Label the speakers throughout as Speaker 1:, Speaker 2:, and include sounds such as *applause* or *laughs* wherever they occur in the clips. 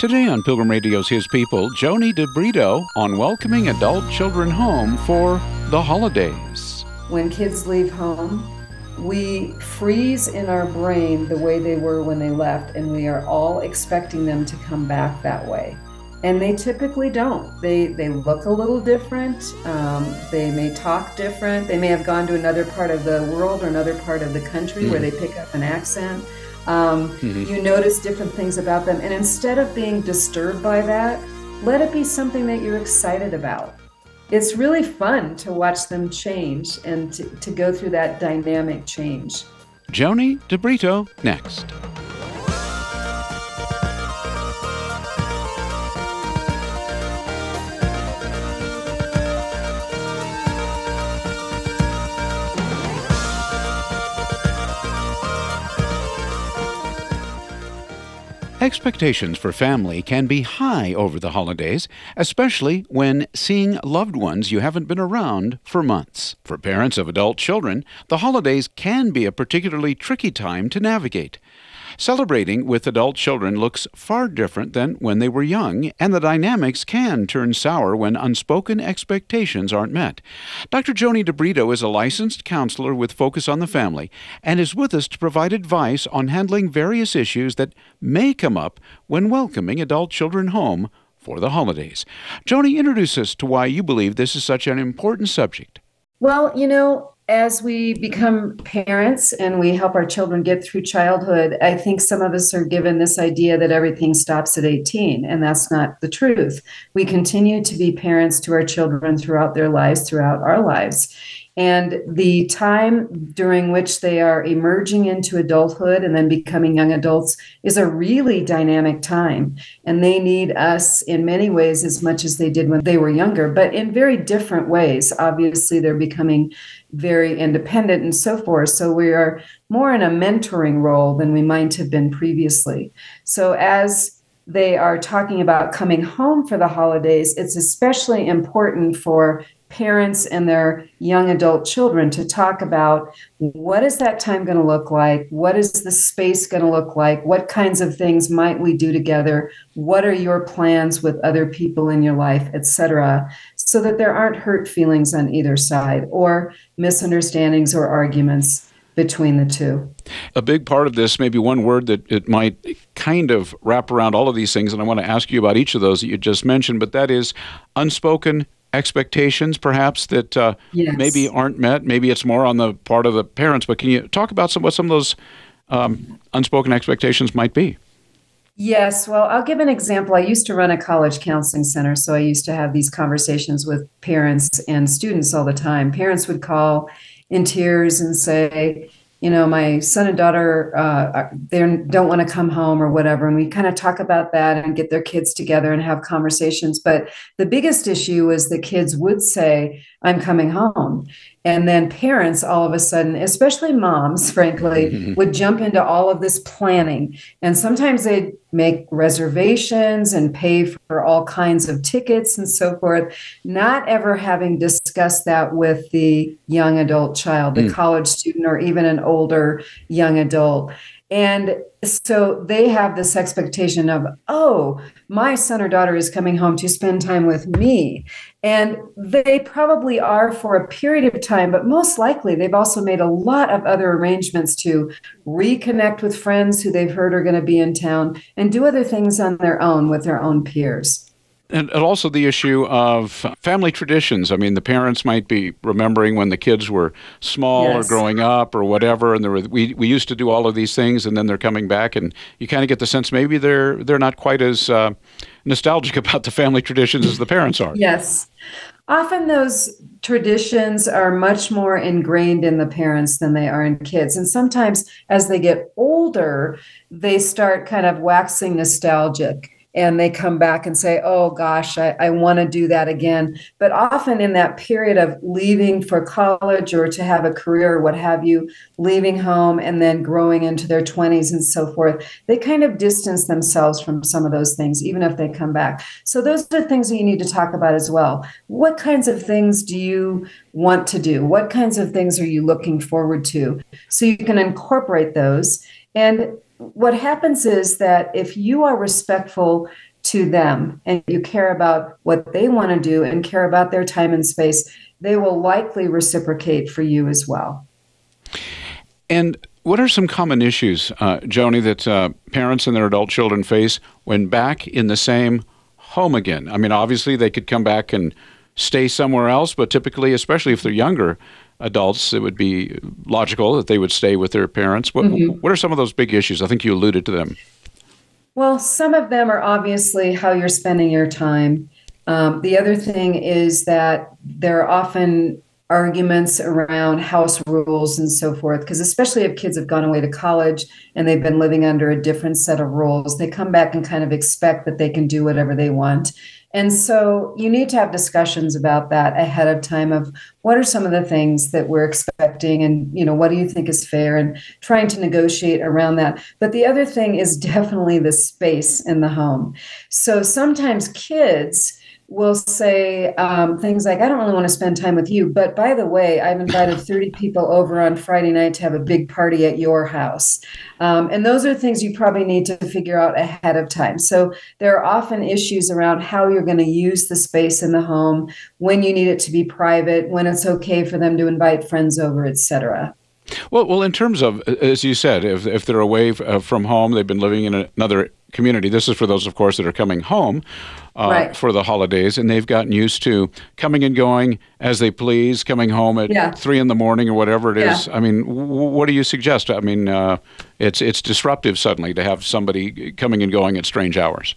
Speaker 1: Today on Pilgrim Radio's His People, Joannie DeBrito on welcoming adult children home for the holidays.
Speaker 2: When kids leave home, we freeze in our brain the way they were when they left, and we are all expecting them to come back that way. And they typically don't. They they look a little different. Um, they may talk different. They may have gone to another part of the world or another part of the country mm. where they pick up an accent. Um, mm-hmm. You notice different things about them, and instead of being disturbed by that, let it be something that you're excited about it's really fun to watch them change and to, to go through that dynamic change.
Speaker 1: Joannie DeBrito next. Expectations for family can be high over the holidays, especially when seeing loved ones you haven't been around for months. For parents of adult children, the holidays can be a particularly tricky time to navigate. Celebrating with adult children looks far different than when they were young, and the dynamics can turn sour when unspoken expectations aren't met. Dr. Joannie DeBrito is a licensed counselor with Focus on the Family and is with us to provide advice on handling various issues that may come up when welcoming adult children home for the holidays. Joannie, introduce us to why you believe this is such an important subject.
Speaker 2: Well, you know, as we become parents and we help our children get through childhood, I think some of us are given this idea that everything stops at 18, and that's not the truth. We continue to be parents to our children throughout their lives, throughout our lives. And the time during which they are emerging into adulthood and then becoming young adults is a really dynamic time. And they need us in many ways as much as they did when they were younger, but in very different ways. Obviously, they're becoming very independent and so forth. So we are more in a mentoring role than we might have been previously. So as they are talking about coming home for the holidays, it's especially important for parents and their young adult children to talk about what is that time going to look like? What is the space going to look like? What kinds of things might we do together? What are your plans with other people in your life etc so that there aren't hurt feelings on either side or misunderstandings or arguments between the two.
Speaker 1: A big part of this, maybe one word that it might kind of wrap around all of these things, and I want to ask you about each of those that you just mentioned, but that is unspoken expectations perhaps that uh, yes. maybe aren't met. Maybe it's more on the part of the parents but can you talk about some what some of those um, unspoken expectations might be?
Speaker 2: Yes. Well i'll give an example. I used to run a college counseling center so i used to have these conversations with parents and students all the time. Parents would call in tears and say you know, my son and daughter, uh, they don't want to come home or whatever. And we kind of talk about that and get their kids together and have conversations. But the biggest issue is the kids would say, I'm coming home. And then parents, all of a sudden, especially moms, frankly, mm-hmm. *laughs* would jump into all of this planning. And sometimes they'd make reservations and pay for all kinds of tickets and so forth, not ever having discussed that with the young adult child, the mm. college student, or even an older young adult. And so they have this expectation of, oh, my son or daughter is coming home to spend time with me. And they probably are for a period of time, but most likely they've also made a lot of other arrangements to reconnect with friends who they've heard are going to be in town and do other things on their own with their own peers.
Speaker 1: And, also the issue of family traditions. I mean, the parents might be remembering when the kids were small yes. or growing up or whatever, and there were, we we used to do all of these things, and then they're coming back, and you kind of get the sense maybe they're they're not quite as uh, nostalgic *laughs* about the family traditions as the parents are.
Speaker 2: Yes. Often those traditions are much more ingrained in the parents than they are in kids. And sometimes as they get older, they start kind of waxing nostalgic and they come back and say, Oh gosh, I, I want to do that again. But often in that period of leaving for college or to have a career or what have you, leaving home and then growing into their 20s and so forth, they kind of distance themselves from some of those things, even if they come back. So those are things that you need to talk about as well. What kinds of things do you want to do? What kinds of things are you looking forward to? So you can incorporate those. And what happens is that if you are respectful to them and you care about what they want to do and care about their time and space, they will likely reciprocate for you as well.
Speaker 1: And what are some common issues, uh, Joannie, that uh, parents and their adult children face when back in the same home again? I mean, obviously they could come back and stay somewhere else, but typically, especially if they're younger adults, it would be logical that they would stay with their parents. What, mm-hmm. what are some of those big issues? I think you alluded to them.
Speaker 2: Well, some of them are obviously how you're spending your time. Um, the other thing is that there are often arguments around house rules and so forth because especially if kids have gone away to college and they've been living under a different set of rules they come back and kind of expect that they can do whatever they want and so you need to have discussions about that ahead of time of what are some of the things that we're expecting and you know what do you think is fair and trying to negotiate around that. But the other thing is *laughs* definitely the space in the home. So sometimes kids will say um, things like, I don't really want to spend time with you, but by the way, I've invited *laughs* 30 people over on Friday night to have a big party at your house. Um, and those are things you probably need to figure out ahead of time. So there are often issues around how you're going to use the space in the home, when you need it to be private, when it's okay for them to invite friends over, etc.
Speaker 1: Well, well, in terms of, as you said, if, if they're away uh, from home, they've been living in another community. This is for those, of course, that are coming home uh, right. for the holidays, and they've gotten used to coming and going as they please, coming home at yeah. three in the morning or whatever it is. Yeah. I mean, w- what do you suggest? I mean, uh, it's it's disruptive suddenly to have somebody coming and going at strange hours.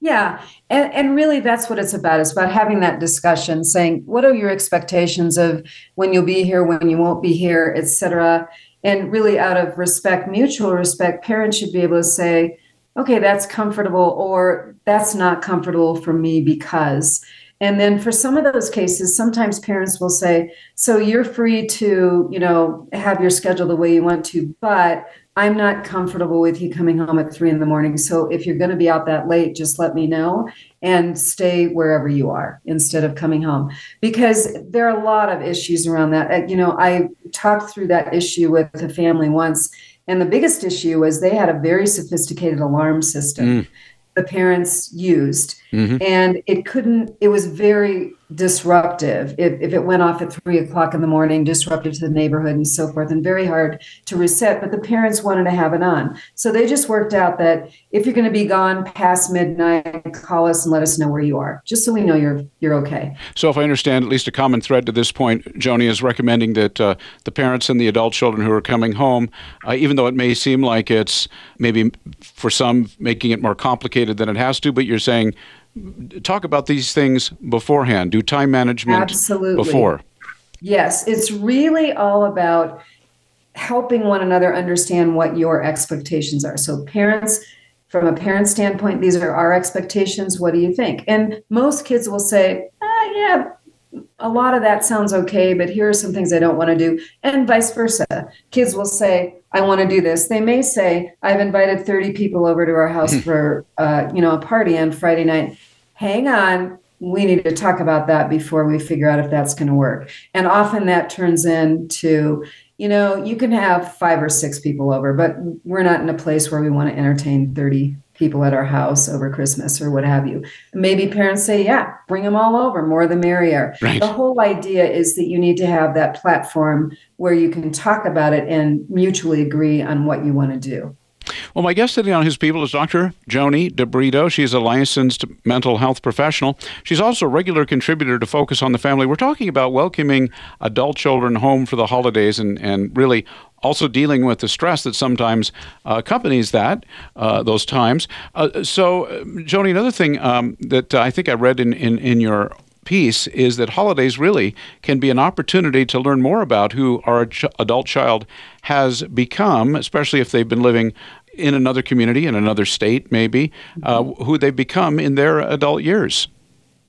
Speaker 2: Yeah, and and really that's what it's about. It's about having that discussion, saying what are your expectations of when you'll be here, when you won't be here, etc. And really, out of respect, mutual respect, parents should be able to say okay, that's comfortable, or that's not comfortable for me because. And then for some of those cases, sometimes parents will say, so you're free to, you know, have your schedule the way you want to, but I'm not comfortable with you coming home at three in the morning. So if you're going to be out that late, just let me know and stay wherever you are instead of coming home. Because there are a lot of issues around that. Uh, you know, I talked through that issue with a family once and the biggest issue was they had a very sophisticated alarm system mm. the parents used. Mm-hmm. And it couldn't, it was very disruptive. If, if it went off at three o'clock in the morning disruptive to the neighborhood and so forth and very hard to reset but the parents wanted to have it on. So they just worked out that if you're going to be gone past midnight call us and let us know where you are just so we know you're you're okay.
Speaker 1: So if i understand at least a common thread to this point joannie is recommending that uh, the parents and the adult children who are coming home uh, even though it may seem like it's maybe for some making it more complicated than it has to but you're saying talk about these things beforehand. Do time management
Speaker 2: Absolutely.
Speaker 1: before.
Speaker 2: Yes, it's really all about helping one another understand what your expectations are. So, parents, from a parent standpoint, these are our expectations. What do you think? And most kids will say, ah, yeah, a lot of that sounds okay, but here are some things I don't want to do. And vice versa. Kids will say, I want to do this. They may say, I've invited 30 people over to our house for, uh, you know, a party on Friday night hang on, we need to talk about that before we figure out if that's going to work. And often that turns into, you know, you can have five or six people over, but we're not in a place where we want to entertain 30 people at our house over Christmas or what have you. Maybe parents say, yeah, bring them all over, more the merrier. Right. The whole idea is that you need to have that platform where you can talk about it and mutually agree on what you want to do.
Speaker 1: Well, my guest today on His People is Dr. Joannie DeBrito. She's a licensed mental health professional. She's also a regular contributor to Focus on the Family. We're talking about welcoming adult children home for the holidays and, and really also dealing with the stress that sometimes uh, accompanies that uh, those times. Uh, so, uh, Joannie, another thing um, that I think I read in, in, in your piece is that holidays really can be an opportunity to learn more about who our ch- adult child has become, especially if they've been living in another community, in another state, maybe, uh, who they've become in their adult years.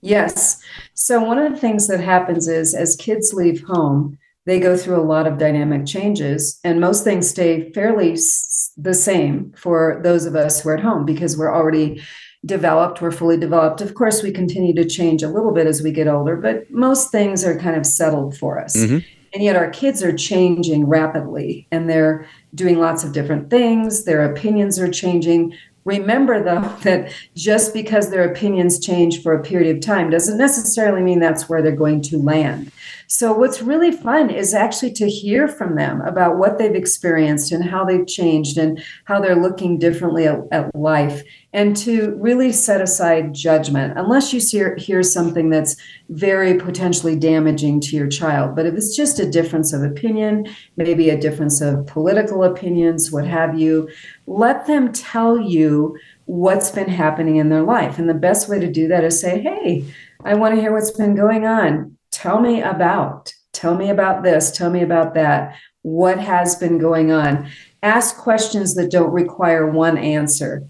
Speaker 2: Yes. So, one of the things that happens is as kids leave home, they go through a lot of dynamic changes, and most things stay fairly s- the same for those of us who are at home because we're already developed, we're fully developed. Of course, we continue to change a little bit as we get older, but most things are kind of settled for us. Mm-hmm. And yet, our kids are changing rapidly and they're doing lots of different things. Their opinions are changing. Remember, though, *laughs* that just because their opinions change for a period of time doesn't necessarily mean that's where they're going to land. So, what's really fun is actually to hear from them about what they've experienced and how they've changed and how they're looking differently at, at life, and to really set aside judgment, unless you see, hear something that's very potentially damaging to your child. But if it's just a difference of opinion, maybe a difference of political opinions, what have you, let them tell you what's been happening in their life. And the best way to do that is say, hey, I want to hear what's been going on tell me about tell me about this tell me about that what has been going on ask questions that don't require one answer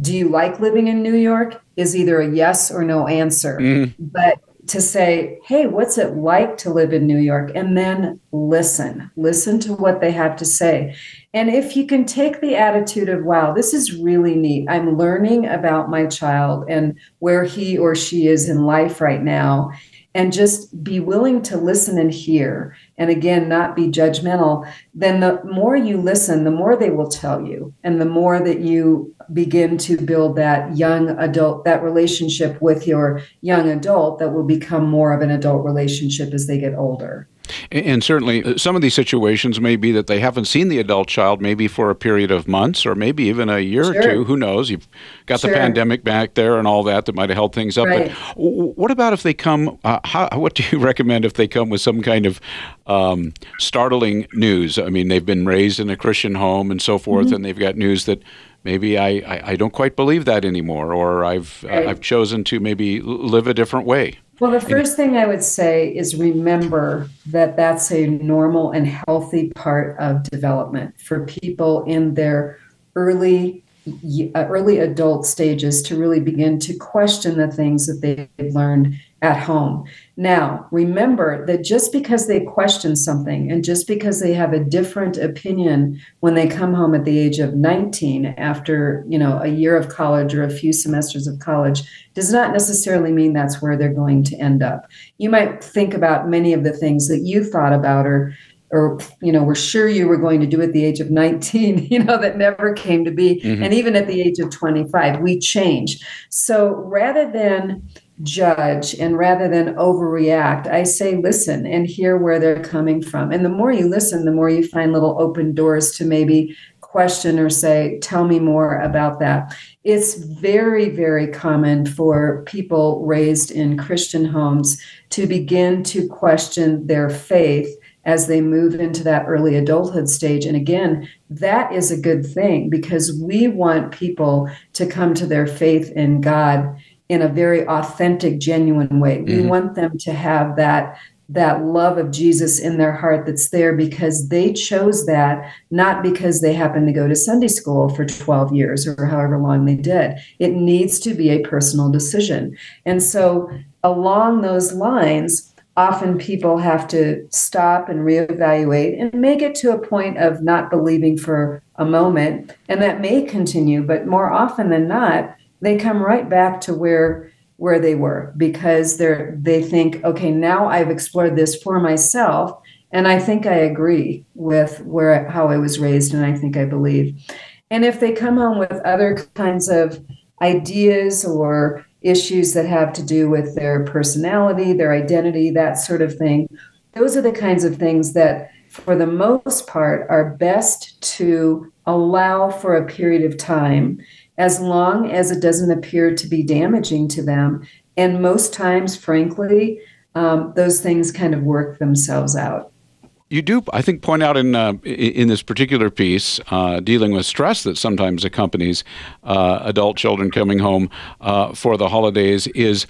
Speaker 2: do you like living in new york is either a yes or no answer. Mm. but to say hey what's it like to live in new york? And then listen listen to what they have to say. And if you can take the attitude of wow this is really neat. I'm learning about my child and where he or she is in life right now and just be willing to listen and hear and again not be judgmental then the more you listen the more they will tell you and the more that you begin to build that young adult that relationship with your young adult that will become more of an adult relationship as they get older
Speaker 1: and certainly, uh, some of these situations may be that they haven't seen the adult child maybe for a period of months or maybe even a year sure. or two. Who knows? You've got sure. the pandemic back there and all that that might have held things up. Right. But what about if they come? Uh, how, what do you *laughs* recommend if they come with some kind of um, startling news? I mean, they've been raised in a Christian home and so forth, mm-hmm. and they've got news that maybe I, I, I, don't quite believe that anymore, or I've right. uh, I've chosen to maybe live a different way.
Speaker 2: Well, the first thing I would say is remember that that's a normal and healthy part of development for people in their early uh, early adult stages to really begin to question the things that they've learned at home. Now, remember that just because they question something and just because they have a different opinion when they come home at the age of 19 after, you know, a year of college or a few semesters of college does not necessarily mean that's where they're going to end up. You might think about many of the things that you thought about or or you know were sure you were going to do at the age of 19 *laughs* you know that never came to be mm-hmm. and even at the age of 25 we change so rather than judge and rather than overreact i say listen and hear where they're coming from and the more you listen the more you find little open doors to maybe question or say tell me more about that it's very very common for people raised in christian homes to begin to question their faith as they move into that early adulthood stage. And again, that is a good thing because we want people to come to their faith in God in a very authentic, genuine way. Mm-hmm. We want them to have that that love of Jesus in their heart that's there because they chose that, not because they happened to go to Sunday school for 12 years or however long they did. It needs to be a personal decision. And so, along those lines, often people have to stop and reevaluate and make it to a point of not believing for a moment. And that may continue, but more often than not, they come right back to where where they were because they're they think, okay, now I've explored this for myself. And I think I agree with where how I was raised, and I think I believe. And if they come home with other kinds of ideas or issues that have to do with their personality, their identity, that sort of thing. Those are the kinds of things that, for the most part, are best to allow for a period of time as long as it doesn't appear to be damaging to them. And most times, frankly, um, those things kind of work themselves out
Speaker 1: you do, I think, point out in uh, in this particular piece, uh, dealing with stress that sometimes accompanies uh, adult children coming home uh, for the holidays. Is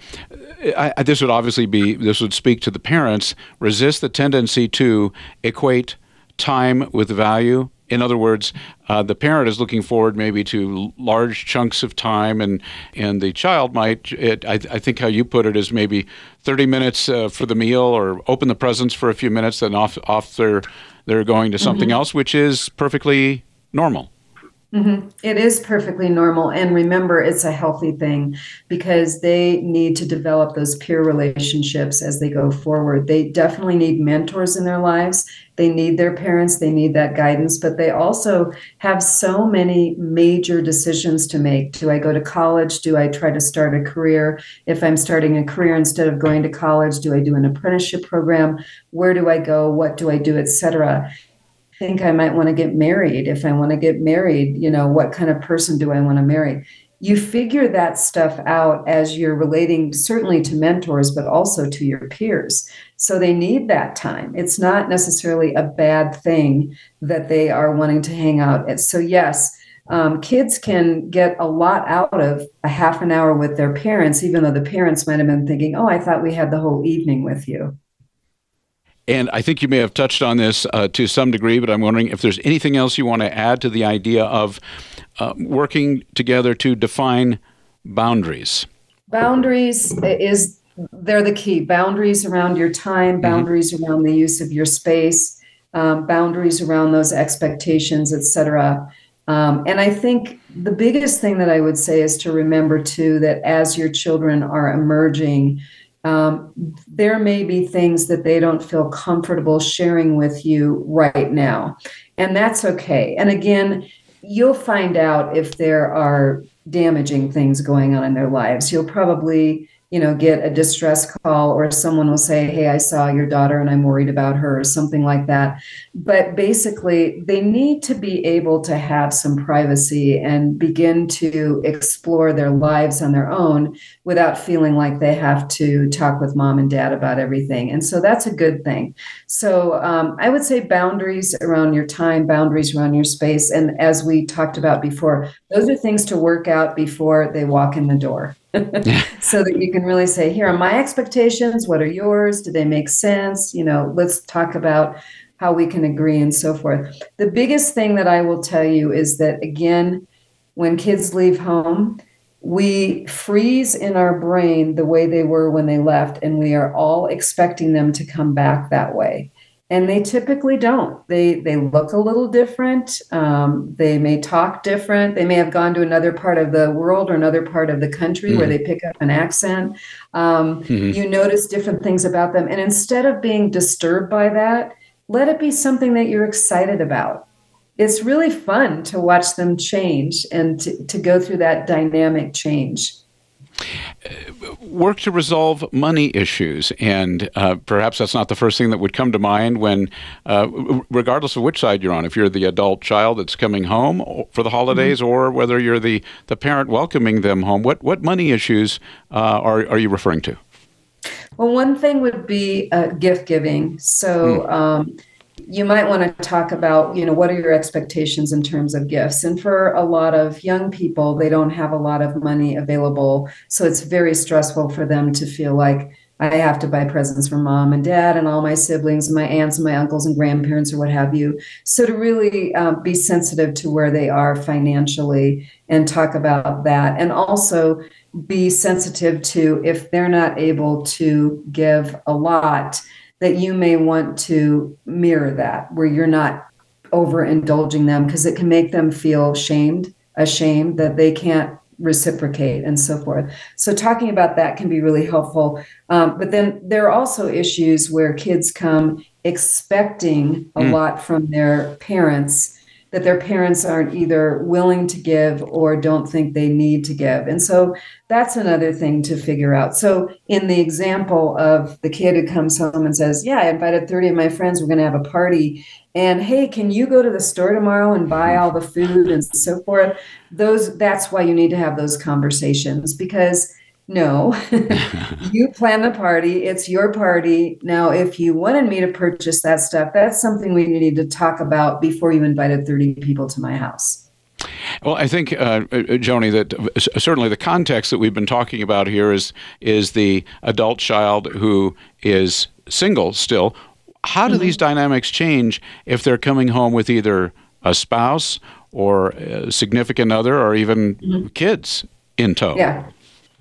Speaker 1: I, this would obviously be this would speak to the parents resist the tendency to equate time with value in other words, uh, the parent is looking forward maybe to large chunks of time, and and the child might. It, I, I, think how you put it is maybe 30 minutes uh, for the meal, or open the presents for a few minutes, then off off they're they're going to something mm-hmm. else, which is perfectly normal.
Speaker 2: Mm-hmm. It is perfectly normal. And remember, it's a healthy thing because they need to develop those peer relationships as they go forward. They definitely need mentors in their lives. They need their parents, they need that guidance, but they also have so many major decisions to make. Do I go to college? Do I try to start a career? If I'm starting a career instead of going to college, do I do an apprenticeship program? Where do I go? What do I do, etc think I might want to get married. If I want to get married, you know, what kind of person do I want to marry? You figure that stuff out as you're relating certainly to mentors, but also to your peers. So they need that time. It's not necessarily a bad thing that they are wanting to hang out. So, yes, um, kids can get a lot out of a half an hour with their parents, even though the parents might have been thinking, oh, I thought we had the whole evening with you.
Speaker 1: And I think you may have touched on this uh, to some degree, but I'm wondering if there's anything else you want to add to the idea of uh, working together to define boundaries.
Speaker 2: Boundaries is they're the key. Boundaries around your time, mm-hmm. boundaries mm-hmm. around the use of your space, um, boundaries around those expectations, etc. Um, and I think the biggest thing that I would say is to remember too that as your children are emerging, um, there may be things that they don't feel comfortable sharing with you right now. And that's okay. And again, you'll find out if there are damaging things going on in their lives. You'll probably you know, get a distress call or someone will say, Hey, I saw your daughter and I'm worried about her or something like that. But basically, they need to be able to have some privacy and begin to explore their lives on their own without feeling like they have to talk with mom and dad about everything. And so that's a good thing. So um, I would say boundaries around your time, boundaries around your space. And as we talked about before, those are things to work out before they walk in the door. *laughs* so that you can really say, here are my expectations. What are yours? Do they make sense? You know, let's talk about how we can agree and so forth. The biggest thing that I will tell you is that, again, when kids leave home, we freeze in our brain the way they were when they left, and we are all expecting them to come back that way and they typically don't. They they look a little different. Um, they may talk different. They may have gone to another part of the world or another part of the country mm-hmm. where they pick up an accent. Um, mm-hmm. you notice different things about them. And instead of being disturbed by that let it be something that you're excited about. It's really fun to watch them change and to, to go through that dynamic change
Speaker 1: work to resolve money issues. And uh, perhaps that's not the first thing that would come to mind when, uh, regardless of which side you're on, if you're the adult child that's coming home for the holidays mm-hmm. or whether you're the, the parent welcoming them home, what, what money issues uh, are, are you referring to?
Speaker 2: Well, one thing would be uh, gift giving. So, mm. um, you might want to talk about you know what are your expectations in terms of gifts? And for a lot of young people they don't have a lot of money available so it's very stressful for them to feel like i have to buy presents for mom and dad and all my siblings and my aunts and my uncles and grandparents or what have you. So to really um, be sensitive to where they are financially and talk about that. And also be sensitive to if they're not able to give a lot that you may want to mirror that where you're not overindulging them because it can make them feel shamed ashamed that they can't reciprocate and so forth so talking about that can be really helpful um, but then there are also issues where kids come expecting a mm. lot from their parents that their parents aren't either willing to give or don't think they need to give. And so that's another thing to figure out. So, in the example of the kid who comes home and says, Yeah, I invited 30 of my friends, we're going to have a party. And hey, can you go to the store tomorrow and buy all the food and so forth? Those that's why you need to have those conversations because no, *laughs* you plan the party. It's your party. Now, if you wanted me to purchase that stuff, that's something we need to talk about before you invited 30 people to my house.
Speaker 1: Well, I think, uh, uh Joannie, that certainly the context that we've been talking about here is is the adult child who is single still. How do mm-hmm. these dynamics change if they're coming home with either a spouse or a significant other or even mm-hmm. kids in tow?
Speaker 2: Yeah.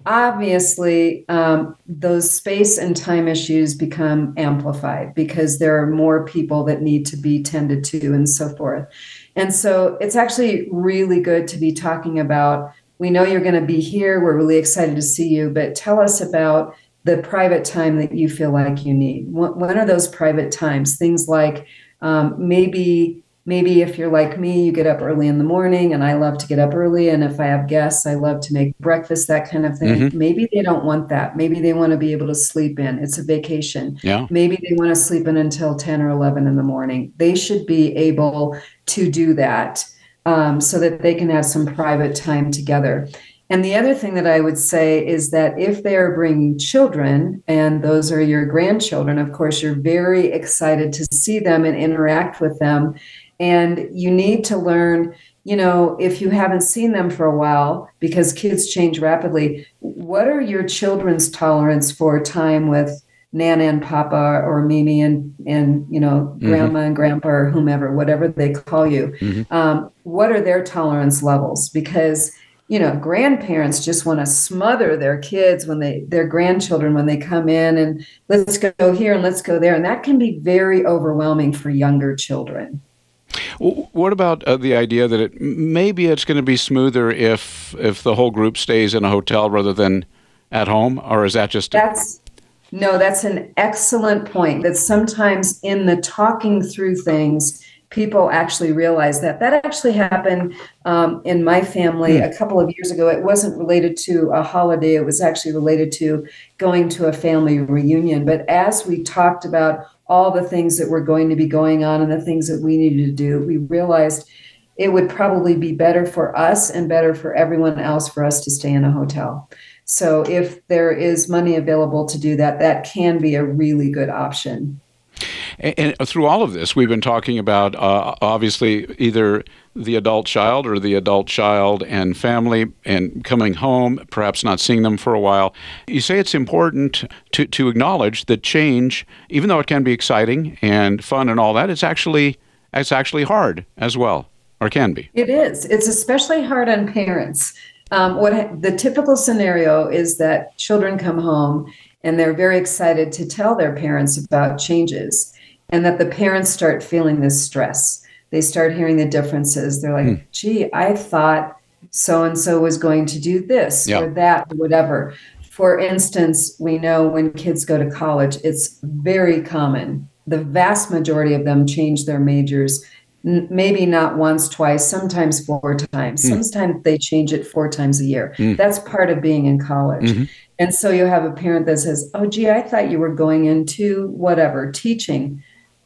Speaker 2: Obviously um, those space and time issues become amplified because there are more people that need to be tended to and so forth. And so it's actually really good to be talking about. We know you're going to be here. We're really excited to see you, but tell us about the private time that you feel like you need. When are those private times? Things like um, maybe maybe if you're like me, you get up early in the morning, and I love to get up early. And if I have guests, I love to make breakfast, that kind of thing. Mm-hmm. Maybe they don't want that. Maybe they want to be able to sleep in. It's a vacation.
Speaker 1: Yeah.
Speaker 2: Maybe they want to sleep in until 10 or 11 in the morning. They should be able to do that um, so that they can have some private time together. And the other thing that I would say is that if they are bringing children, and those are your grandchildren, of course, you're very excited to see them and interact with them. And you need to learn, you know, if you haven't seen them for a while, because kids change rapidly, what are your children's tolerance for time with Nana and Papa or Mimi and and you know mm-hmm. Grandma and Grandpa or whomever, whatever they call you? Mm-hmm. Um, what are their tolerance levels? Because you know grandparents just want to smother their kids when they their grandchildren when they come in and let's go here and let's go there and that can be very overwhelming for younger children
Speaker 1: what about uh, the idea that it maybe it's going to be smoother if if the whole group stays in a hotel rather than at home, or is that just
Speaker 2: that's no, that's an excellent point. That sometimes in the talking through things, people actually realize that that actually happened um, in my family mm. a couple of years ago. It wasn't related to a holiday; it was actually related to going to a family reunion. But as we talked about all the things that were going to be going on and the things that we needed to do, we realized it would probably be better for us and better for everyone else for us to stay in a hotel. So if there is money available to do that, that can be a really good option.
Speaker 1: And, through all of this, we've been talking about uh, obviously either the adult child or the adult child and family and coming home, perhaps not seeing them for a while. You say it's important to, to acknowledge that change, even though it can be exciting and fun and all that, it's actually it's actually hard as well, or can be.
Speaker 2: It is. It's especially hard on parents. Um, what the typical scenario is that children come home and they're very excited to tell their parents about changes and that the parents start feeling this stress. They start hearing the differences. They're like, hmm. gee, I thought so and so was going to do this yep. or that, or whatever. For instance, we know when kids go to college, it's very common. The vast majority of them change their majors, n- maybe not once, twice, sometimes four times. Mm. Sometimes they change it four times a year. Mm. That's part of being in college. Mm-hmm. And so you have a parent that says, Oh, gee, I thought you were going into whatever, teaching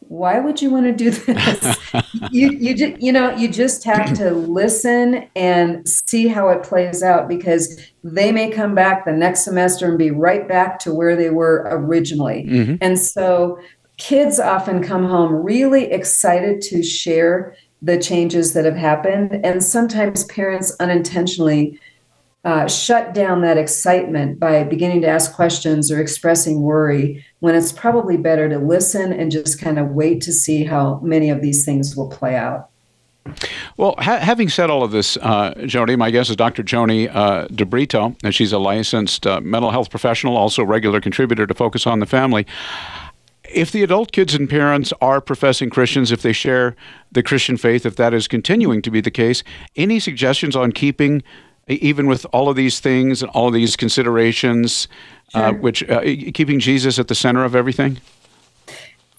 Speaker 2: why would you want to do this *laughs* you you just you know you just have to listen and see how it plays out because they may come back the next semester and be right back to where they were originally mm-hmm. and so kids often come home really excited to share the changes that have happened and sometimes parents unintentionally uh, shut down that excitement by beginning to ask questions or expressing worry when it's probably better to listen and just kind of wait to see how many of these things will play out.
Speaker 1: Well, ha- having said all of this, uh, Joannie, my guest is Dr. Joannie uh, DeBrito, and she's a licensed uh, mental health professional, also a regular contributor to Focus on the Family. If the adult kids and parents are professing Christians, if they share the Christian faith, if that is continuing to be the case, any suggestions on keeping even with all of these things and all of these considerations, uh, sure. uh, which uh, keeping Jesus at the center of everything?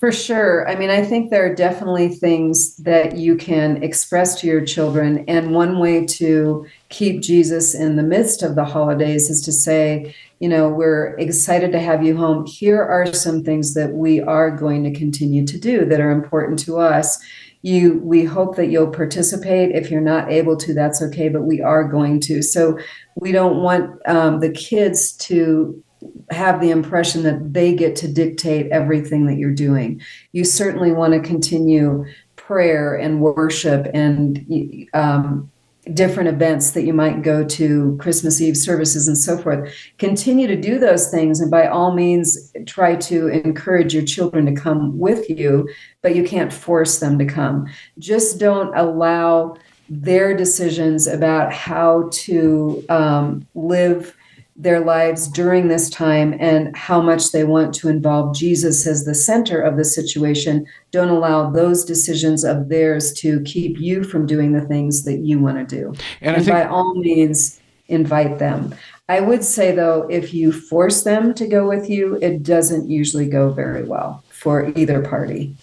Speaker 2: For sure. I mean, I think there are definitely things that you can express to your children. And one way to keep Jesus in the midst of the holidays is to say, you know, we're excited to have you home. Here are some things that we are going to continue to do that are important to us you we hope that you'll participate. If you're not able to that's okay but we are going to. So we don't want um, the kids to have the impression that they get to dictate everything that you're doing. You certainly want to continue prayer and worship and um, different events that you might go to, Christmas Eve services and so forth. Continue to do those things, and by all means, try to encourage your children to come with you, but you can't force them to come. Just don't allow their decisions about how to um, live their lives during this time and how much they want to involve Jesus as the center of the situation. Don't allow those decisions of theirs to keep you from doing the things that you want to do. And, and think- by all means, invite them. I would say, though, if you force them to go with you, it doesn't usually go very well for either party.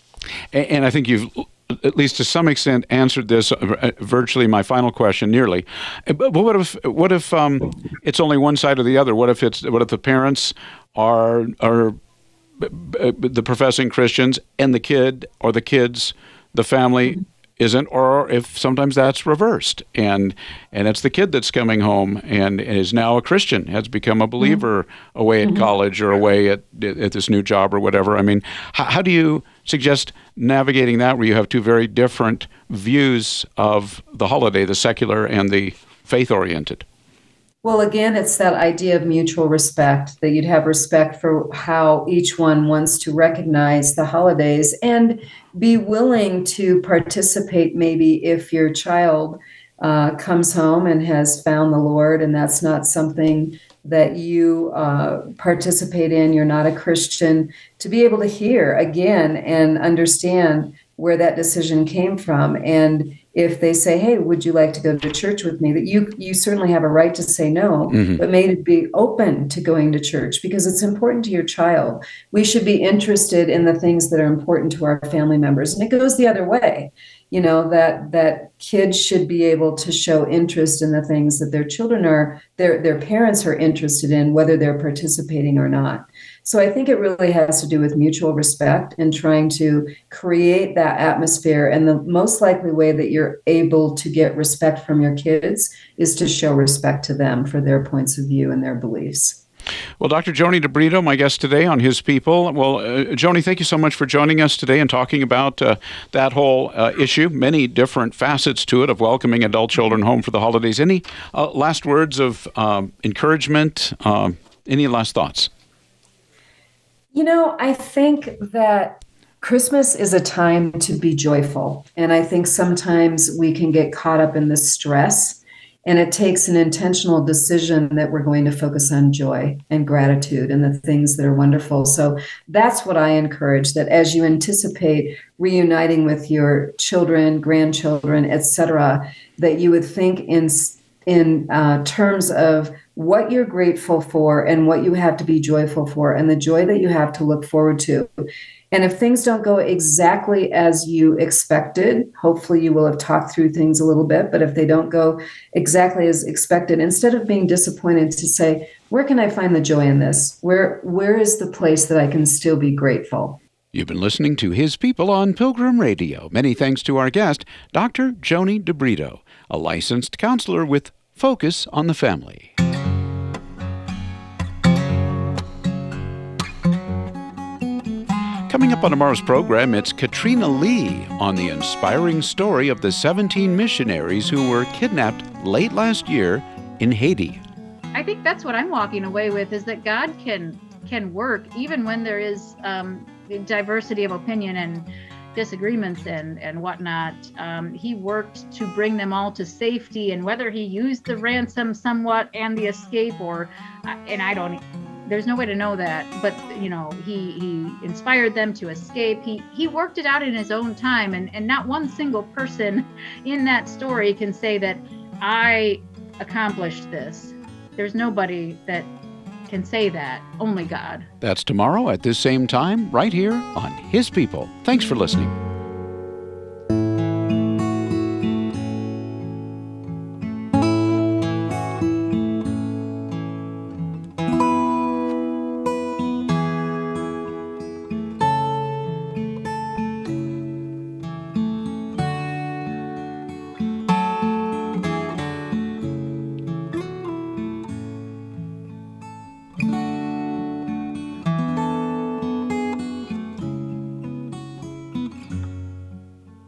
Speaker 1: And I think you've at least to some extent answered this uh, virtually my final question nearly. But what if what if um, it's only one side or the other? What if it's what if the parents are are the professing christians and the kid or the kids the family mm-hmm isn't or if sometimes that's reversed and and it's the kid that's coming home and is now a christian has become a believer mm-hmm. away at mm-hmm. college or away at at this new job or whatever i mean how, how do you suggest navigating that where you have two very different views of the holiday the secular and the faith oriented
Speaker 2: well, again, it's that idea of mutual respect that you'd have respect for how each one wants to recognize the holidays and be willing to participate. Maybe if your child uh, comes home and has found the Lord, and that's not something that you uh, participate in, you're not a Christian, to be able to hear again and understand where that decision came from and if they say, "Hey, would you like to go to church with me?" that you you certainly have a right to say no, mm-hmm. but maybe be open to going to church because it's important to your child. We should be interested in the things that are important to our family members, and it goes the other way. You know that that kids should be able to show interest in the things that their children are their their parents are interested in, whether they're participating or not. So I think it really has to do with mutual respect and trying to create that atmosphere. And the most likely way that you're able to get respect from your kids is to show respect to them for their points of view and their beliefs.
Speaker 1: Well, Dr. Joannie DeBrito, my guest today on His People. Well, uh, Joannie, thank you so much for joining us today and talking about uh, that whole uh, issue. Many different facets to it of welcoming adult children home for the holidays. Any uh, last words of um, encouragement? Um, any last thoughts?
Speaker 2: You know, I think that Christmas is a time to be joyful. And I think sometimes we can get caught up in the stress. And it takes an intentional decision that we're going to focus on joy and gratitude and the things that are wonderful. So that's what I encourage that as you anticipate reuniting with your children, grandchildren, etc., that you would think in in uh, terms of what you're grateful for and what you have to be joyful for and the joy that you have to look forward to. And if things don't go exactly as you expected, hopefully you will have talked through things a little bit. But if they don't go exactly as expected, instead of being disappointed, to say, where can I find the joy in this? Where where is the place that I can still be grateful?
Speaker 1: You've been listening to His People on Pilgrim Radio. Many thanks to our guest, Dr. Joannie DeBrito, a licensed counselor with Focus on the Family. Coming up on tomorrow's program, it's Katrina Lee on the inspiring story of the 17 missionaries who were kidnapped late last year in Haiti.
Speaker 3: I think that's what I'm walking away with is that God can can work even when there is um, diversity of opinion and disagreements and and whatnot. Um, he worked to bring them all to safety, and whether he used the ransom somewhat and the escape, or uh, and I don't there's no way to know that but you know he he inspired them to escape. He he worked it out in his own time and and not one single person *laughs* in that story can say that i accomplished this. There's nobody that can say that only god.
Speaker 1: That's tomorrow at this same time right here on his people. Thanks for listening